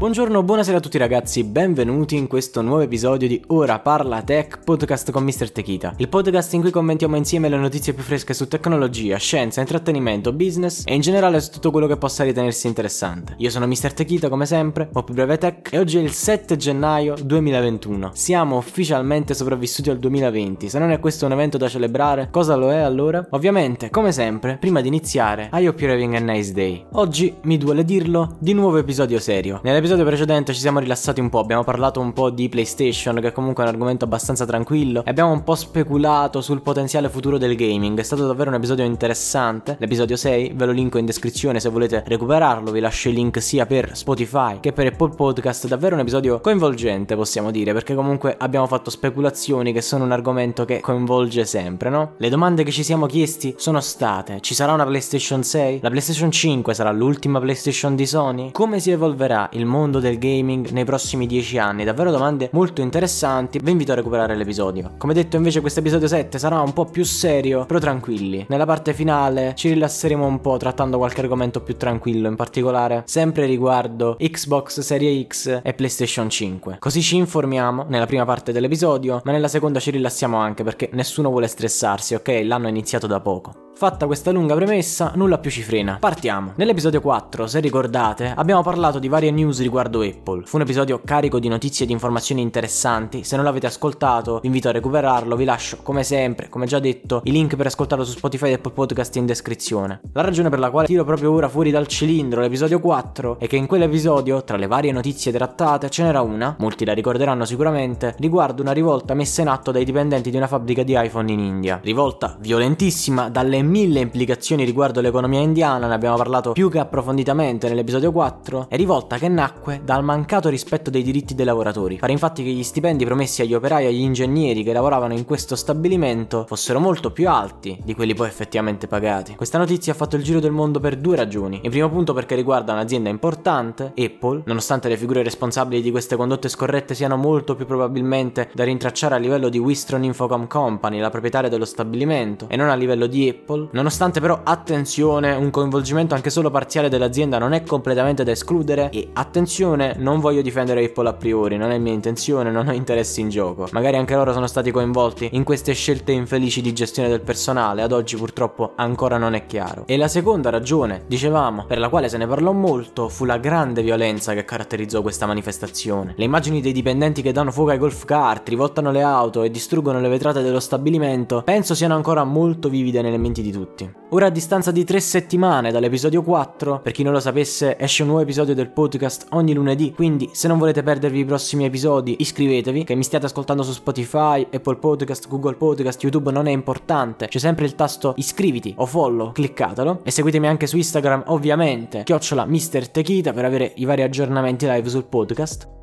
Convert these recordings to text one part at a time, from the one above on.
Buongiorno, buonasera a tutti ragazzi, benvenuti in questo nuovo episodio di Ora Parla Tech, podcast con Mr. Techita. Il podcast in cui commentiamo insieme le notizie più fresche su tecnologia, scienza, intrattenimento, business e in generale su tutto quello che possa ritenersi interessante. Io sono Mr. Techita come sempre, ho più breve tech e oggi è il 7 gennaio 2021. Siamo ufficialmente sopravvissuti al 2020, se non è questo un evento da celebrare, cosa lo è allora? Ovviamente, come sempre, prima di iniziare, I hope you're having a nice day. Oggi, mi duole dirlo, di nuovo episodio serio. Nell'episodio precedente ci siamo rilassati un po', abbiamo parlato un po' di PlayStation, che comunque è un argomento abbastanza tranquillo, e abbiamo un po' speculato sul potenziale futuro del gaming. È stato davvero un episodio interessante. L'episodio 6 ve lo linko in descrizione se volete recuperarlo, vi lascio il link sia per Spotify che per Apple Podcast. Davvero un episodio coinvolgente, possiamo dire, perché comunque abbiamo fatto speculazioni che sono un argomento che coinvolge sempre, no? Le domande che ci siamo chiesti sono state: ci sarà una PlayStation 6? La PlayStation 5 sarà l'ultima PlayStation di Sony? Come si evolverà il mondo del gaming nei prossimi 10 anni? Davvero domande molto interessanti. Vi invito a recuperare l'episodio. Come detto, invece, questo episodio 7 sarà un po' più serio, però tranquilli. Nella parte finale ci rilasseremo un po' trattando qualche argomento più tranquillo, in particolare sempre riguardo Xbox Serie X e PlayStation 5. Così ci informiamo nella prima parte dell'episodio, ma nella seconda ci rilassiamo anche perché nessuno vuole stressarsi, ok? L'anno è iniziato da poco. Fatta questa lunga premessa, nulla più ci frena. Partiamo. Nell'episodio 4, se ricordate, abbiamo parlato di varie news riguardo Apple. Fu un episodio carico di notizie e di informazioni interessanti. Se non l'avete ascoltato, vi invito a recuperarlo. Vi lascio, come sempre, come già detto, i link per ascoltarlo su Spotify e Apple Podcast in descrizione. La ragione per la quale tiro proprio ora fuori dal cilindro l'episodio 4 è che in quell'episodio, tra le varie notizie trattate, ce n'era una, molti la ricorderanno sicuramente, riguardo una rivolta messa in atto dai dipendenti di una fabbrica di iPhone in India. Rivolta violentissima dalle mille implicazioni riguardo l'economia indiana, ne abbiamo parlato più che approfonditamente nell'episodio 4, e rivolta che nacque dal mancato rispetto dei diritti dei lavoratori. Pare infatti che gli stipendi promessi agli operai e agli ingegneri che lavoravano in questo stabilimento fossero molto più alti di quelli poi effettivamente pagati. Questa notizia ha fatto il giro del mondo per due ragioni. In primo punto perché riguarda un'azienda importante, Apple, nonostante le figure responsabili di queste condotte scorrette siano molto più probabilmente da rintracciare a livello di Wistron Infocom Company, la proprietaria dello stabilimento, e non a livello di Apple, nonostante però attenzione, un coinvolgimento anche solo parziale dell'azienda non è completamente da escludere e attenzione, non voglio difendere Apple a priori, non è mia intenzione, non ho interessi in gioco. Magari anche loro sono stati coinvolti in queste scelte infelici di gestione del personale, ad oggi purtroppo ancora non è chiaro. E la seconda ragione, dicevamo, per la quale se ne parlò molto, fu la grande violenza che caratterizzò questa manifestazione. Le immagini dei dipendenti che danno fuoco ai golf cart, rivoltano le auto e distruggono le vetrate dello stabilimento, penso siano ancora molto vivide nelle menti di di tutti. Ora a distanza di tre settimane dall'episodio 4, per chi non lo sapesse esce un nuovo episodio del podcast ogni lunedì, quindi se non volete perdervi i prossimi episodi iscrivetevi, che mi stiate ascoltando su Spotify, Apple Podcast, Google Podcast, YouTube non è importante, c'è sempre il tasto iscriviti o follow, cliccatelo e seguitemi anche su Instagram ovviamente, chiocciola Mr. Techita per avere i vari aggiornamenti live sul podcast.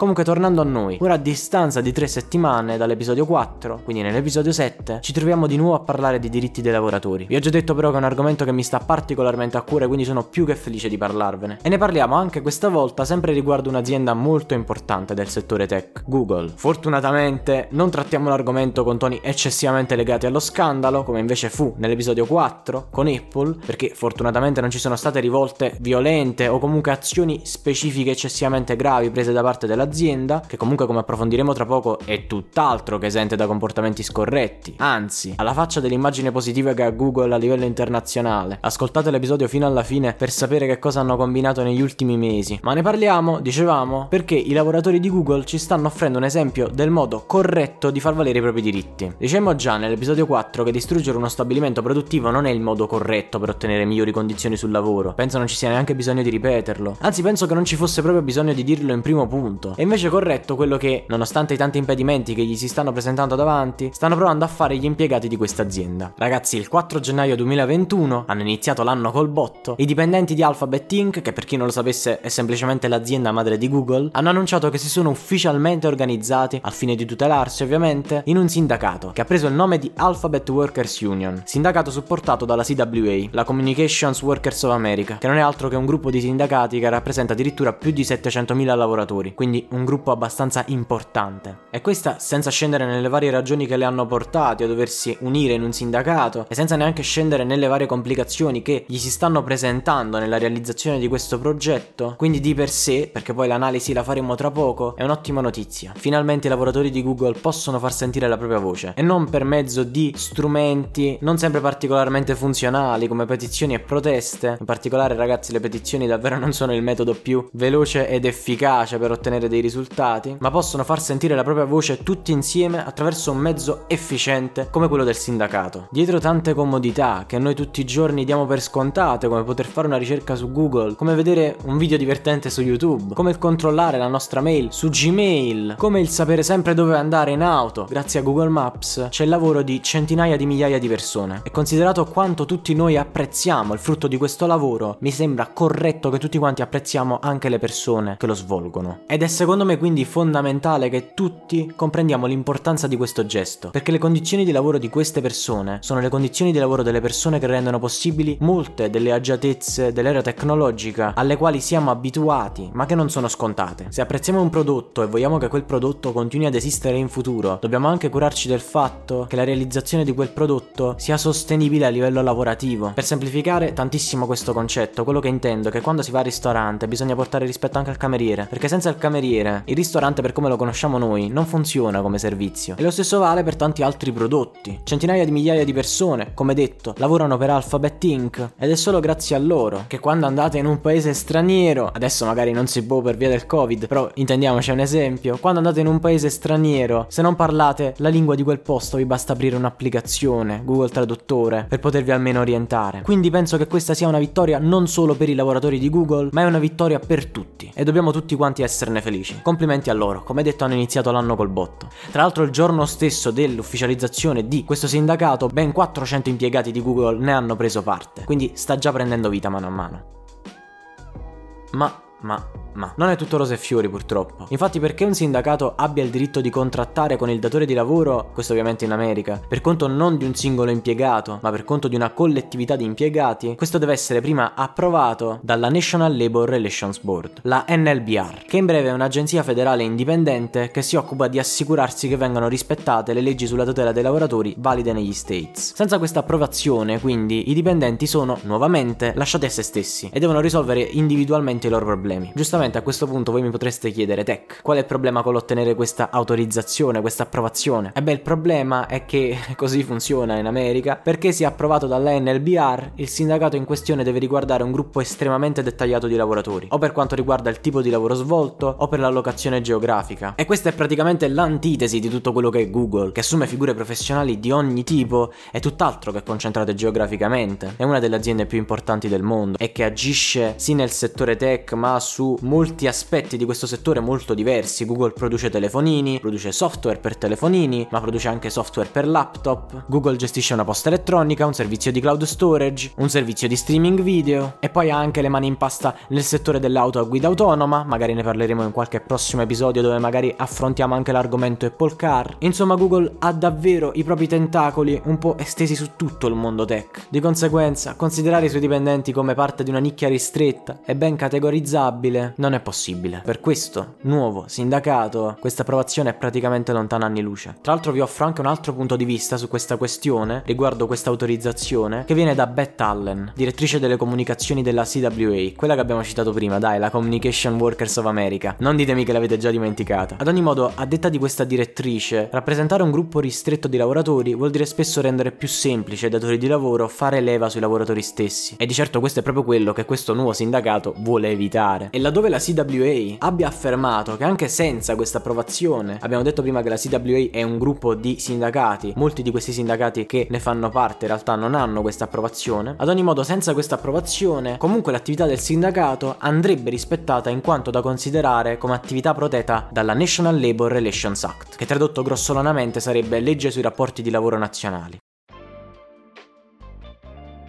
Comunque tornando a noi, ora a distanza di tre settimane dall'episodio 4, quindi nell'episodio 7, ci troviamo di nuovo a parlare di diritti dei lavoratori. Vi ho già detto però che è un argomento che mi sta particolarmente a cuore, quindi sono più che felice di parlarvene. E ne parliamo anche questa volta sempre riguardo un'azienda molto importante del settore tech, Google. Fortunatamente non trattiamo l'argomento con toni eccessivamente legati allo scandalo, come invece fu nell'episodio 4 con Apple, perché fortunatamente non ci sono state rivolte violente o comunque azioni specifiche eccessivamente gravi prese da parte dell'azienda l'azienda, che comunque come approfondiremo tra poco è tutt'altro che esente da comportamenti scorretti, anzi, alla faccia dell'immagine positiva che ha Google a livello internazionale. Ascoltate l'episodio fino alla fine per sapere che cosa hanno combinato negli ultimi mesi. Ma ne parliamo, dicevamo, perché i lavoratori di Google ci stanno offrendo un esempio del modo corretto di far valere i propri diritti. Dicevamo già nell'episodio 4 che distruggere uno stabilimento produttivo non è il modo corretto per ottenere migliori condizioni sul lavoro. Penso non ci sia neanche bisogno di ripeterlo. Anzi, penso che non ci fosse proprio bisogno di dirlo in primo punto. È invece corretto quello che, nonostante i tanti impedimenti che gli si stanno presentando davanti, stanno provando a fare gli impiegati di questa azienda. Ragazzi, il 4 gennaio 2021 hanno iniziato l'anno col botto. I dipendenti di Alphabet Inc., che per chi non lo sapesse è semplicemente l'azienda madre di Google, hanno annunciato che si sono ufficialmente organizzati, al fine di tutelarsi ovviamente, in un sindacato che ha preso il nome di Alphabet Workers Union, sindacato supportato dalla CWA, la Communications Workers of America, che non è altro che un gruppo di sindacati che rappresenta addirittura più di 700.000 lavoratori, quindi un gruppo abbastanza importante. E questa senza scendere nelle varie ragioni che le hanno portate a doversi unire in un sindacato e senza neanche scendere nelle varie complicazioni che gli si stanno presentando nella realizzazione di questo progetto, quindi di per sé, perché poi l'analisi la faremo tra poco, è un'ottima notizia. Finalmente i lavoratori di Google possono far sentire la propria voce e non per mezzo di strumenti non sempre particolarmente funzionali come petizioni e proteste. In particolare ragazzi le petizioni davvero non sono il metodo più veloce ed efficace per ottenere dei risultati, ma possono far sentire la propria voce tutti insieme attraverso un mezzo efficiente come quello del sindacato. Dietro tante comodità che noi tutti i giorni diamo per scontate, come poter fare una ricerca su Google, come vedere un video divertente su YouTube, come controllare la nostra mail su Gmail, come il sapere sempre dove andare in auto, grazie a Google Maps, c'è il lavoro di centinaia di migliaia di persone. E considerato quanto tutti noi apprezziamo il frutto di questo lavoro, mi sembra corretto che tutti quanti apprezziamo anche le persone che lo svolgono. Ed è secondo me quindi fondamentale che tutti comprendiamo l'importanza di questo gesto, perché le condizioni di lavoro di queste persone sono le condizioni di lavoro delle persone che rendono possibili molte delle agiatezze dell'era tecnologica alle quali siamo abituati, ma che non sono scontate. Se apprezziamo un prodotto e vogliamo che quel prodotto continui ad esistere in futuro, dobbiamo anche curarci del fatto che la realizzazione di quel prodotto sia sostenibile a livello lavorativo. Per semplificare tantissimo questo concetto, quello che intendo è che quando si va al ristorante bisogna portare rispetto anche al cameriere, perché senza il cameriere il ristorante per come lo conosciamo noi non funziona come servizio. E lo stesso vale per tanti altri prodotti. Centinaia di migliaia di persone, come detto, lavorano per Alphabet Inc. ed è solo grazie a loro che quando andate in un paese straniero, adesso magari non si può per via del Covid, però intendiamoci un esempio, quando andate in un paese straniero, se non parlate la lingua di quel posto vi basta aprire un'applicazione, Google Traduttore, per potervi almeno orientare. Quindi penso che questa sia una vittoria non solo per i lavoratori di Google, ma è una vittoria per tutti e dobbiamo tutti quanti esserne felici. Complimenti a loro, come detto hanno iniziato l'anno col botto. Tra l'altro il giorno stesso dell'ufficializzazione di questo sindacato, ben 400 impiegati di Google ne hanno preso parte, quindi sta già prendendo vita mano a mano. Ma, ma, ma non è tutto rose e fiori purtroppo. Infatti perché un sindacato abbia il diritto di contrattare con il datore di lavoro, questo ovviamente in America, per conto non di un singolo impiegato, ma per conto di una collettività di impiegati, questo deve essere prima approvato dalla National Labor Relations Board, la NLBR, che in breve è un'agenzia federale indipendente che si occupa di assicurarsi che vengano rispettate le leggi sulla tutela dei lavoratori valide negli States. Senza questa approvazione, quindi, i dipendenti sono nuovamente lasciati a se stessi e devono risolvere individualmente i loro problemi. Giustamente Giustamente a questo punto voi mi potreste chiedere, Tech, qual è il problema con l'ottenere questa autorizzazione, questa approvazione? E beh, il problema è che così funziona in America, perché sia approvato dalla NLBR, il sindacato in questione deve riguardare un gruppo estremamente dettagliato di lavoratori, o per quanto riguarda il tipo di lavoro svolto, o per la locazione geografica. E questa è praticamente l'antitesi di tutto quello che è Google, che assume figure professionali di ogni tipo e tutt'altro che concentrate geograficamente. È una delle aziende più importanti del mondo e che agisce sì nel settore tech, ma su molti aspetti di questo settore molto diversi. Google produce telefonini, produce software per telefonini, ma produce anche software per laptop. Google gestisce una posta elettronica, un servizio di cloud storage, un servizio di streaming video e poi ha anche le mani in pasta nel settore dell'auto a guida autonoma, magari ne parleremo in qualche prossimo episodio dove magari affrontiamo anche l'argomento Apple Car. Insomma, Google ha davvero i propri tentacoli un po' estesi su tutto il mondo tech. Di conseguenza, considerare i suoi dipendenti come parte di una nicchia ristretta e ben categorizzabile non è possibile. Per questo nuovo sindacato questa approvazione è praticamente lontana anni luce. Tra l'altro vi offro anche un altro punto di vista su questa questione riguardo questa autorizzazione che viene da Beth Allen, direttrice delle comunicazioni della CWA, quella che abbiamo citato prima, dai, la Communication Workers of America. Non ditemi che l'avete già dimenticata. Ad ogni modo, a detta di questa direttrice, rappresentare un gruppo ristretto di lavoratori vuol dire spesso rendere più semplice ai datori di lavoro fare leva sui lavoratori stessi. E di certo questo è proprio quello che questo nuovo sindacato vuole evitare. E laddove la CWA abbia affermato che anche senza questa approvazione, abbiamo detto prima che la CWA è un gruppo di sindacati, molti di questi sindacati che ne fanno parte in realtà non hanno questa approvazione, ad ogni modo senza questa approvazione comunque l'attività del sindacato andrebbe rispettata in quanto da considerare come attività protetta dalla National Labor Relations Act, che tradotto grossolanamente sarebbe legge sui rapporti di lavoro nazionali.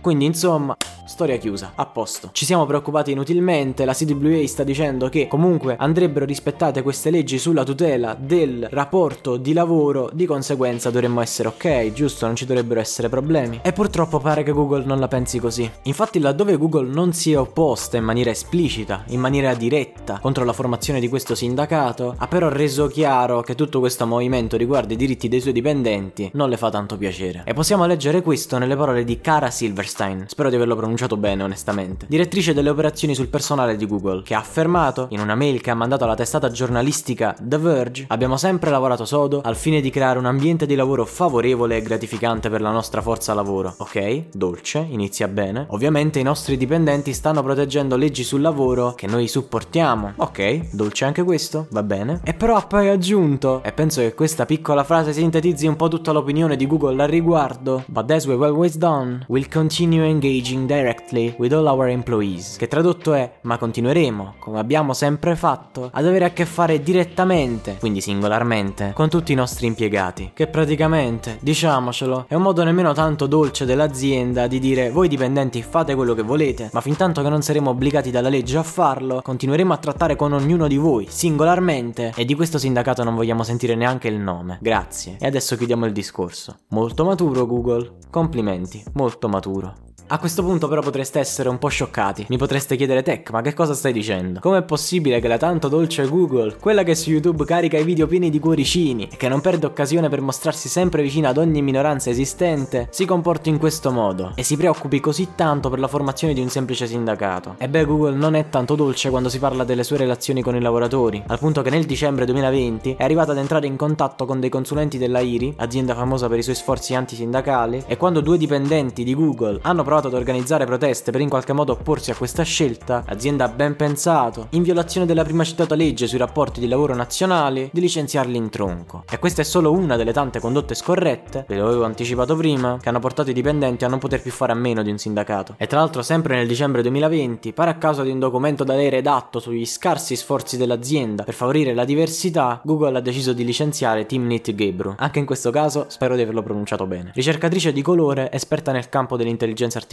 Quindi insomma storia chiusa, a posto. Ci siamo preoccupati inutilmente, la CWA sta dicendo che comunque andrebbero rispettate queste leggi sulla tutela del rapporto di lavoro, di conseguenza dovremmo essere ok, giusto, non ci dovrebbero essere problemi. E purtroppo pare che Google non la pensi così. Infatti laddove Google non si è opposta in maniera esplicita, in maniera diretta contro la formazione di questo sindacato, ha però reso chiaro che tutto questo movimento riguardo i diritti dei suoi dipendenti non le fa tanto piacere. E possiamo leggere questo nelle parole di Cara Silverstein, spero di averlo pronunciato bene onestamente, direttrice delle operazioni sul personale di Google, che ha affermato in una mail che ha mandato alla testata giornalistica The Verge, abbiamo sempre lavorato sodo al fine di creare un ambiente di lavoro favorevole e gratificante per la nostra forza lavoro. Ok, dolce, inizia bene. Ovviamente i nostri dipendenti stanno proteggendo leggi sul lavoro che noi supportiamo. Ok, dolce anche questo, va bene. E però ha poi aggiunto, e penso che questa piccola frase sintetizzi un po' tutta l'opinione di Google al riguardo, but as we've always done, we'll continue engaging directly with all our employees. Che tradotto è, ma continueremo, come abbiamo sempre fatto, ad avere a che fare direttamente, quindi singolarmente, con tutti i nostri impiegati. Che praticamente, diciamocelo, è un modo nemmeno tanto dolce dell'azienda di dire voi dipendenti fate quello che volete, ma fin tanto che non saremo obbligati dalla legge a farlo, continueremo a trattare con ognuno di voi, singolarmente, e di questo sindacato non vogliamo sentire neanche il nome. Grazie. E adesso chiudiamo il discorso. Molto maturo Google. Complimenti, molto maturo. A questo punto però potreste essere un po' scioccati. Mi potreste chiedere Tech, ma che cosa stai dicendo? Com'è possibile che la tanto dolce Google, quella che su YouTube carica i video pieni di cuoricini e che non perde occasione per mostrarsi sempre vicina ad ogni minoranza esistente, si comporti in questo modo e si preoccupi così tanto per la formazione di un semplice sindacato? E beh, Google non è tanto dolce quando si parla delle sue relazioni con i lavoratori, al punto che nel dicembre 2020 è arrivata ad entrare in contatto con dei consulenti della IRI, azienda famosa per i suoi sforzi antisindacali, e quando due dipendenti di Google hanno provato ad organizzare proteste per in qualche modo opporsi a questa scelta, l'azienda ha ben pensato, in violazione della prima citata legge sui rapporti di lavoro nazionali, di licenziarli in tronco. E questa è solo una delle tante condotte scorrette, ve lo avevo anticipato prima, che hanno portato i dipendenti a non poter più fare a meno di un sindacato. E tra l'altro sempre nel dicembre 2020, pare a causa di un documento da lei redatto sugli scarsi sforzi dell'azienda per favorire la diversità, Google ha deciso di licenziare Timnit Gebru. Anche in questo caso spero di averlo pronunciato bene. Ricercatrice di colore, esperta nel campo dell'intelligenza artificiale.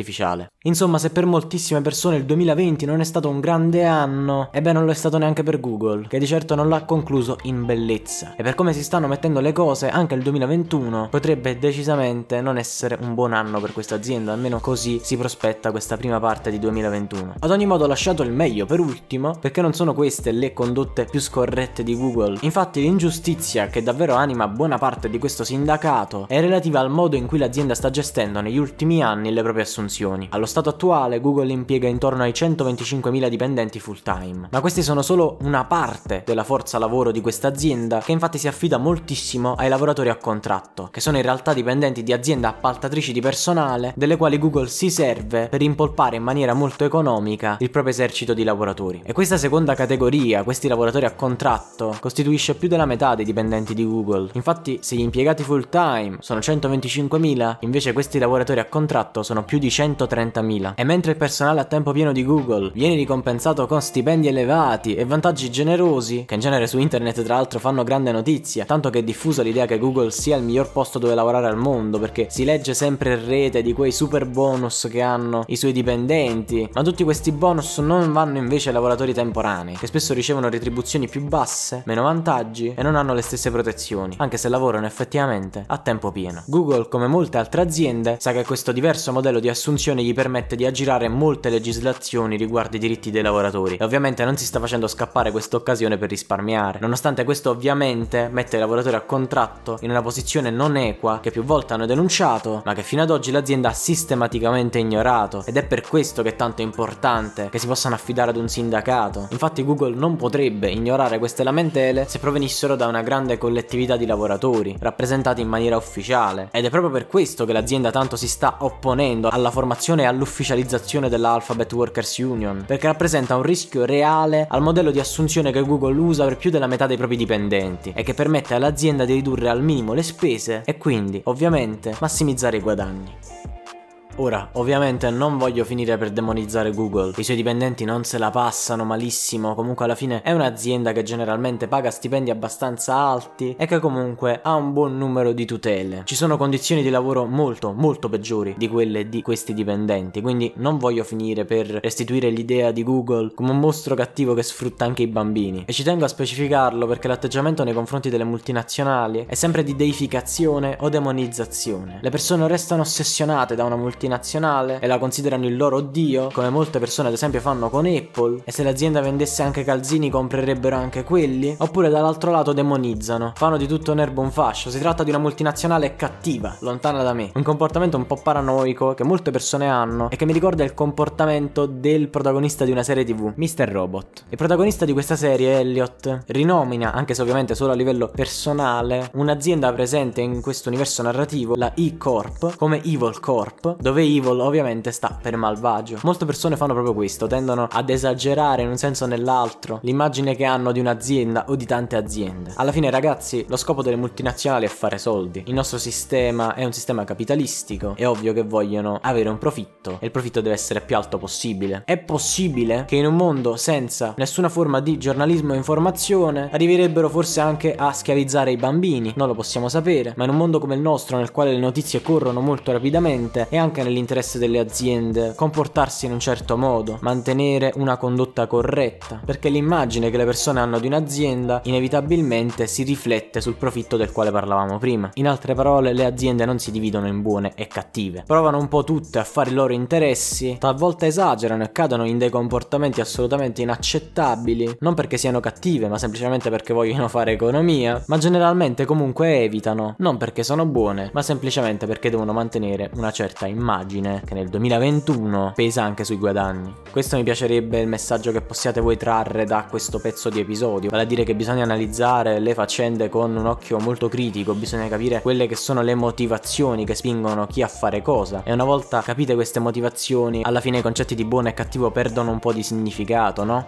Insomma, se per moltissime persone il 2020 non è stato un grande anno, ebbene non lo è stato neanche per Google, che di certo non l'ha concluso in bellezza. E per come si stanno mettendo le cose, anche il 2021 potrebbe decisamente non essere un buon anno per questa azienda, almeno così si prospetta questa prima parte di 2021. Ad ogni modo ho lasciato il meglio per ultimo, perché non sono queste le condotte più scorrette di Google. Infatti l'ingiustizia che davvero anima buona parte di questo sindacato è relativa al modo in cui l'azienda sta gestendo negli ultimi anni le proprie assunzioni. Allo stato attuale Google impiega intorno ai 125.000 dipendenti full time, ma questi sono solo una parte della forza lavoro di questa azienda che infatti si affida moltissimo ai lavoratori a contratto, che sono in realtà dipendenti di aziende appaltatrici di personale delle quali Google si serve per impolpare in maniera molto economica il proprio esercito di lavoratori. E questa seconda categoria, questi lavoratori a contratto, costituisce più della metà dei dipendenti di Google. Infatti se gli impiegati full time sono 125.000, invece questi lavoratori a contratto sono più di 130.000. E mentre il personale a tempo pieno di Google viene ricompensato con stipendi elevati e vantaggi generosi, che in genere su internet tra l'altro fanno grande notizia, tanto che è diffusa l'idea che Google sia il miglior posto dove lavorare al mondo, perché si legge sempre in rete di quei super bonus che hanno i suoi dipendenti, ma tutti questi bonus non vanno invece ai lavoratori temporanei, che spesso ricevono retribuzioni più basse, meno vantaggi e non hanno le stesse protezioni, anche se lavorano effettivamente a tempo pieno. Google, come molte altre aziende, sa che questo diverso modello di assunzione gli permette di aggirare molte legislazioni riguardo i diritti dei lavoratori e ovviamente non si sta facendo scappare questa occasione per risparmiare. Nonostante questo ovviamente mette i lavoratori a contratto in una posizione non equa che più volte hanno denunciato, ma che fino ad oggi l'azienda ha sistematicamente ignorato ed è per questo che è tanto importante che si possano affidare ad un sindacato. Infatti Google non potrebbe ignorare queste lamentele se provenissero da una grande collettività di lavoratori, rappresentati in maniera ufficiale. Ed è proprio per questo che l'azienda tanto si sta opponendo alla formazione e all'ufficializzazione della Alphabet Workers Union, perché rappresenta un rischio reale al modello di assunzione che Google usa per più della metà dei propri dipendenti e che permette all'azienda di ridurre al minimo le spese e quindi, ovviamente, massimizzare i guadagni. Ora, ovviamente non voglio finire per demonizzare Google, i suoi dipendenti non se la passano malissimo, comunque alla fine è un'azienda che generalmente paga stipendi abbastanza alti e che comunque ha un buon numero di tutele. Ci sono condizioni di lavoro molto, molto peggiori di quelle di questi dipendenti, quindi non voglio finire per restituire l'idea di Google come un mostro cattivo che sfrutta anche i bambini. E ci tengo a specificarlo perché l'atteggiamento nei confronti delle multinazionali è sempre di deificazione o demonizzazione. Le persone restano ossessionate da una multinazionale e la considerano il loro dio, come molte persone ad esempio fanno con Apple, e se l'azienda vendesse anche calzini comprerebbero anche quelli, oppure dall'altro lato demonizzano, fanno di tutto un erbo un fascio, si tratta di una multinazionale cattiva, lontana da me, un comportamento un po' paranoico che molte persone hanno e che mi ricorda il comportamento del protagonista di una serie tv, Mr. Robot. Il protagonista di questa serie, Elliot, rinomina, anche se ovviamente solo a livello personale, un'azienda presente in questo universo narrativo, la E-Corp, come Evil Corp, dove Evil ovviamente sta per malvagio. Molte persone fanno proprio questo, tendono ad esagerare in un senso o nell'altro l'immagine che hanno di un'azienda o di tante aziende. Alla fine ragazzi, lo scopo delle multinazionali è fare soldi. Il nostro sistema è un sistema capitalistico, è ovvio che vogliono avere un profitto e il profitto deve essere più alto possibile. È possibile che in un mondo senza nessuna forma di giornalismo e informazione arriverebbero forse anche a schiavizzare i bambini, non lo possiamo sapere, ma in un mondo come il nostro nel quale le notizie corrono molto rapidamente è anche nell'interesse delle aziende comportarsi in un certo modo, mantenere una condotta corretta, perché l'immagine che le persone hanno di un'azienda inevitabilmente si riflette sul profitto del quale parlavamo prima. In altre parole, le aziende non si dividono in buone e cattive, provano un po' tutte a fare i loro interessi, talvolta esagerano e cadono in dei comportamenti assolutamente inaccettabili, non perché siano cattive, ma semplicemente perché vogliono fare economia, ma generalmente comunque evitano, non perché sono buone, ma semplicemente perché devono mantenere una certa immagine che nel 2021 pesa anche sui guadagni. Questo mi piacerebbe il messaggio che possiate voi trarre da questo pezzo di episodio, vale a dire che bisogna analizzare le faccende con un occhio molto critico, bisogna capire quelle che sono le motivazioni che spingono chi a fare cosa e una volta capite queste motivazioni, alla fine i concetti di buono e cattivo perdono un po' di significato, no?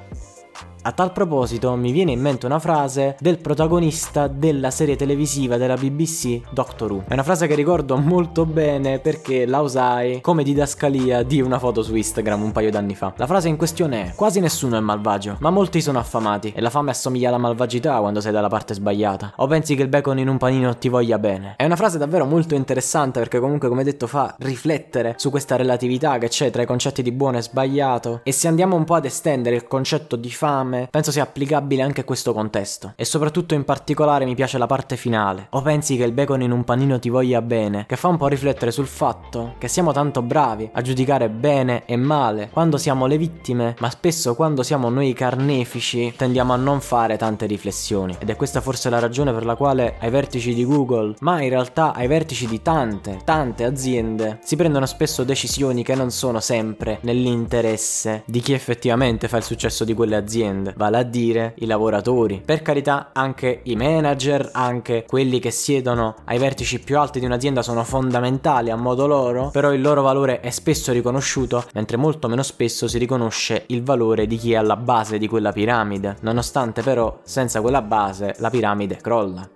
A tal proposito mi viene in mente una frase del protagonista della serie televisiva della BBC Doctor Who. È una frase che ricordo molto bene perché la usai come didascalia di una foto su Instagram un paio d'anni fa. La frase in questione è: Quasi nessuno è malvagio, ma molti sono affamati e la fame assomiglia alla malvagità quando sei dalla parte sbagliata. O pensi che il bacon in un panino ti voglia bene? È una frase davvero molto interessante perché comunque come detto fa riflettere su questa relatività che c'è tra i concetti di buono e sbagliato e se andiamo un po' ad estendere il concetto di fame fame penso sia applicabile anche a questo contesto. E soprattutto in particolare mi piace la parte finale. O pensi che il bacon in un panino ti voglia bene, che fa un po' riflettere sul fatto che siamo tanto bravi a giudicare bene e male quando siamo le vittime, ma spesso quando siamo noi carnefici tendiamo a non fare tante riflessioni. Ed è questa forse la ragione per la quale ai vertici di Google, ma in realtà ai vertici di tante, tante aziende, si prendono spesso decisioni che non sono sempre nell'interesse di chi effettivamente fa il successo di quelle aziende aziende, vale a dire i lavoratori. Per carità, anche i manager, anche quelli che siedono ai vertici più alti di un'azienda sono fondamentali a modo loro, però il loro valore è spesso riconosciuto, mentre molto meno spesso si riconosce il valore di chi è alla base di quella piramide, nonostante però senza quella base la piramide crolla.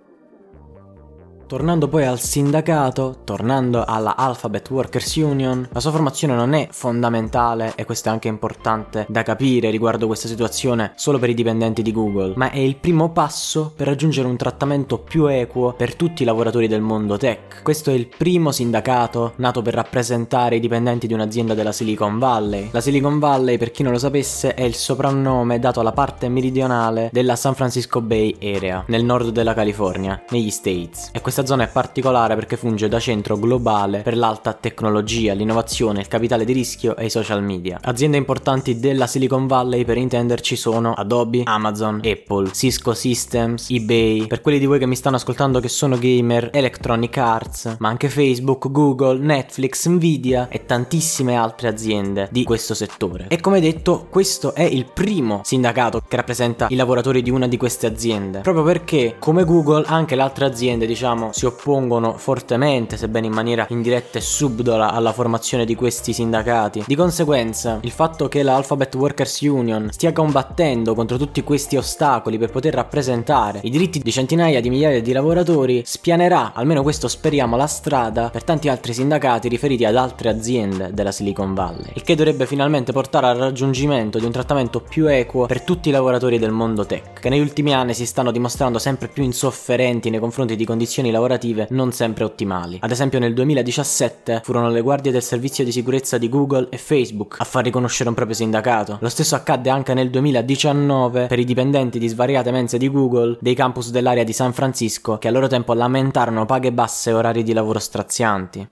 Tornando poi al sindacato, tornando alla Alphabet Workers Union, la sua formazione non è fondamentale, e questo è anche importante da capire riguardo questa situazione, solo per i dipendenti di Google, ma è il primo passo per raggiungere un trattamento più equo per tutti i lavoratori del mondo tech. Questo è il primo sindacato nato per rappresentare i dipendenti di un'azienda della Silicon Valley. La Silicon Valley, per chi non lo sapesse, è il soprannome dato alla parte meridionale della San Francisco Bay Area, nel nord della California, negli States. E questa zona è particolare perché funge da centro globale per l'alta tecnologia, l'innovazione, il capitale di rischio e i social media. Aziende importanti della Silicon Valley per intenderci sono Adobe, Amazon, Apple, Cisco Systems, eBay, per quelli di voi che mi stanno ascoltando che sono gamer, Electronic Arts, ma anche Facebook, Google, Netflix, Nvidia e tantissime altre aziende di questo settore. E come detto, questo è il primo sindacato che rappresenta i lavoratori di una di queste aziende, proprio perché come Google anche le altre aziende, diciamo, sappiamo si oppongono fortemente, sebbene in maniera indiretta e subdola, alla formazione di questi sindacati. Di conseguenza, il fatto che l'Alphabet Workers Union stia combattendo contro tutti questi ostacoli per poter rappresentare i diritti di centinaia di migliaia di lavoratori spianerà, almeno questo speriamo, la strada per tanti altri sindacati riferiti ad altre aziende della Silicon Valley, il che dovrebbe finalmente portare al raggiungimento di un trattamento più equo per tutti i lavoratori del mondo tech, che negli ultimi anni si stanno dimostrando sempre più insofferenti nei confronti di condizioni lavorative non sempre ottimali. Ad esempio nel 2017 furono le guardie del servizio di sicurezza di Google e Facebook a far riconoscere un proprio sindacato. Lo stesso accadde anche nel 2019 per i dipendenti di svariate mense di Google dei campus dell'area di San Francisco che a loro tempo lamentarono paghe basse e orari di lavoro strazianti.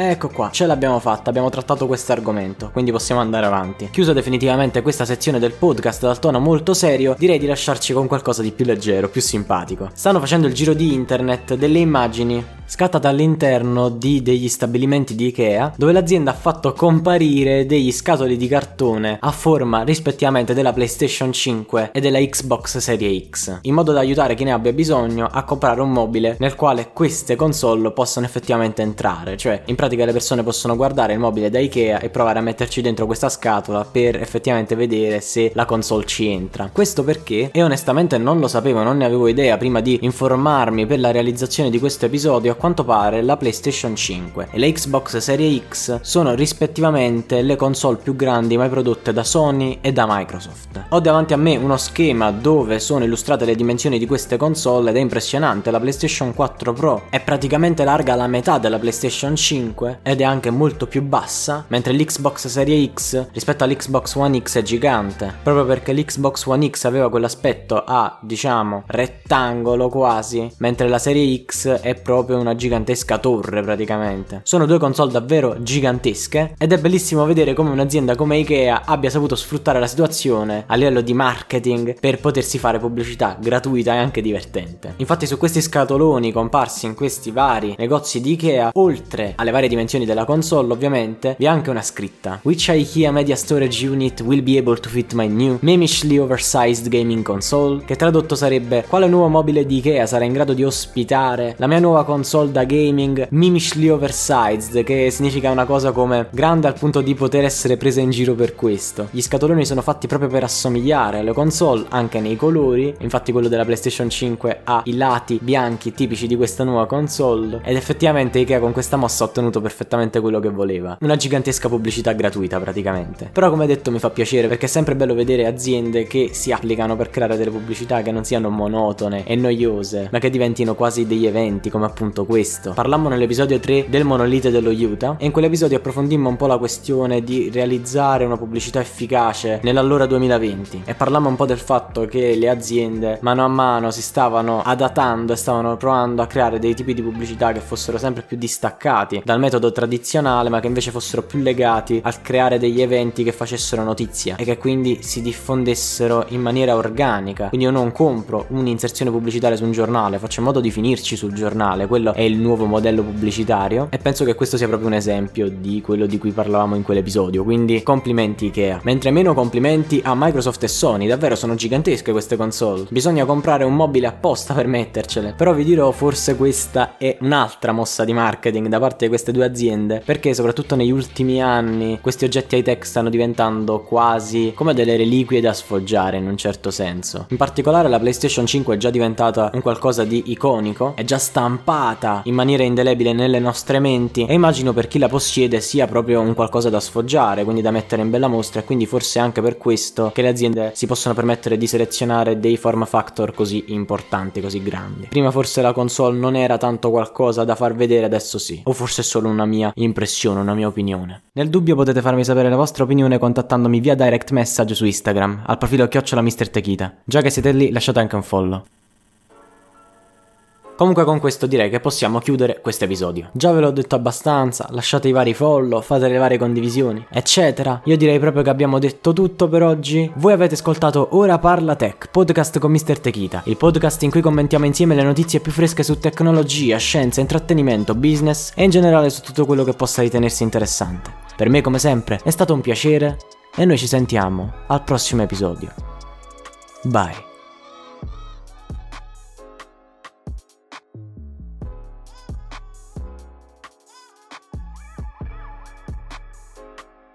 Ecco qua, ce l'abbiamo fatta, abbiamo trattato questo argomento, quindi possiamo andare avanti. Chiusa definitivamente questa sezione del podcast dal tono molto serio, direi di lasciarci con qualcosa di più leggero, più simpatico. Stanno facendo il giro di internet delle immagini scattate all'interno di degli stabilimenti di Ikea, dove l'azienda ha fatto comparire degli scatoli di cartone a forma rispettivamente della PlayStation 5 e della Xbox Serie X, in modo da aiutare chi ne abbia bisogno a comprare un mobile nel quale queste console possano effettivamente entrare, cioè in pratica pratica le persone possono guardare il mobile da Ikea e provare a metterci dentro questa scatola per effettivamente vedere se la console ci entra. Questo perché, e onestamente non lo sapevo, non ne avevo idea prima di informarmi per la realizzazione di questo episodio, a quanto pare la PlayStation 5 e la Xbox Serie X sono rispettivamente le console più grandi mai prodotte da Sony e da Microsoft. Ho davanti a me uno schema dove sono illustrate le dimensioni di queste console ed è impressionante, la PlayStation 4 Pro è praticamente larga la metà della PlayStation 5 5 ed è anche molto più bassa, mentre l'Xbox Serie X rispetto all'Xbox One X è gigante, proprio perché l'Xbox One X aveva quell'aspetto a, diciamo, rettangolo quasi, mentre la Serie X è proprio una gigantesca torre praticamente. Sono due console davvero gigantesche ed è bellissimo vedere come un'azienda come Ikea abbia saputo sfruttare la situazione a livello di marketing per potersi fare pubblicità gratuita e anche divertente. Infatti su questi scatoloni comparsi in questi vari negozi di Ikea, oltre alle varie dimensioni della console ovviamente, vi è anche una scritta. Which IKEA Media Storage Unit will be able to fit my new memishly oversized gaming console? Che tradotto sarebbe quale nuovo mobile di Ikea sarà in grado di ospitare la mia nuova console da gaming memishly oversized, che significa una cosa come grande al punto di poter essere presa in giro per questo. Gli scatoloni sono fatti proprio per assomigliare alle console anche nei colori, infatti quello della PlayStation 5 ha i lati bianchi tipici di questa nuova console ed effettivamente Ikea con questa mossa ha ottenuto ottenuto perfettamente quello che voleva. Una gigantesca pubblicità gratuita praticamente. Però come detto mi fa piacere perché è sempre bello vedere aziende che si applicano per creare delle pubblicità che non siano monotone e noiose, ma che diventino quasi degli eventi come appunto questo. Parlammo nell'episodio 3 del monolite dello Utah e in quell'episodio approfondimmo un po' la questione di realizzare una pubblicità efficace nell'allora 2020 e parlammo un po' del fatto che le aziende mano a mano si stavano adattando e stavano provando a creare dei tipi di pubblicità che fossero sempre più distaccati dal metodo tradizionale, ma che invece fossero più legati al creare degli eventi che facessero notizia e che quindi si diffondessero in maniera organica. Quindi io non compro un'inserzione pubblicitaria su un giornale, faccio in modo di finirci sul giornale, quello è il nuovo modello pubblicitario e penso che questo sia proprio un esempio di quello di cui parlavamo in quell'episodio. Quindi complimenti Ikea. Mentre meno complimenti a Microsoft e Sony, davvero sono gigantesche queste console. Bisogna comprare un mobile apposta per mettercele. Però vi dirò, forse questa è un'altra mossa di marketing da parte di queste due due aziende perché soprattutto negli ultimi anni questi oggetti high tech stanno diventando quasi come delle reliquie da sfoggiare in un certo senso. In particolare la PlayStation 5 è già diventata un qualcosa di iconico, è già stampata in maniera indelebile nelle nostre menti e immagino per chi la possiede sia proprio un qualcosa da sfoggiare, quindi da mettere in bella mostra e quindi forse anche per questo che le aziende si possono permettere di selezionare dei form factor così importanti, così grandi. Prima forse la console non era tanto qualcosa da far vedere, adesso sì. O forse solo una mia impressione, una mia opinione. Nel dubbio potete farmi sapere la vostra opinione contattandomi via direct message su Instagram, al profilo chiocciola Mr. Techita. Già che siete lì, lasciate anche un follow. Comunque con questo direi che possiamo chiudere questo episodio. Già ve l'ho detto abbastanza, lasciate i vari follow, fate le varie condivisioni, eccetera. Io direi proprio che abbiamo detto tutto per oggi. Voi avete ascoltato Ora Parla Tech, podcast con Mr. Techita, il podcast in cui commentiamo insieme le notizie più fresche su tecnologia, scienza, intrattenimento, business e in generale su tutto quello che possa ritenersi interessante. Per me come sempre è stato un piacere e noi ci sentiamo al prossimo episodio. Bye.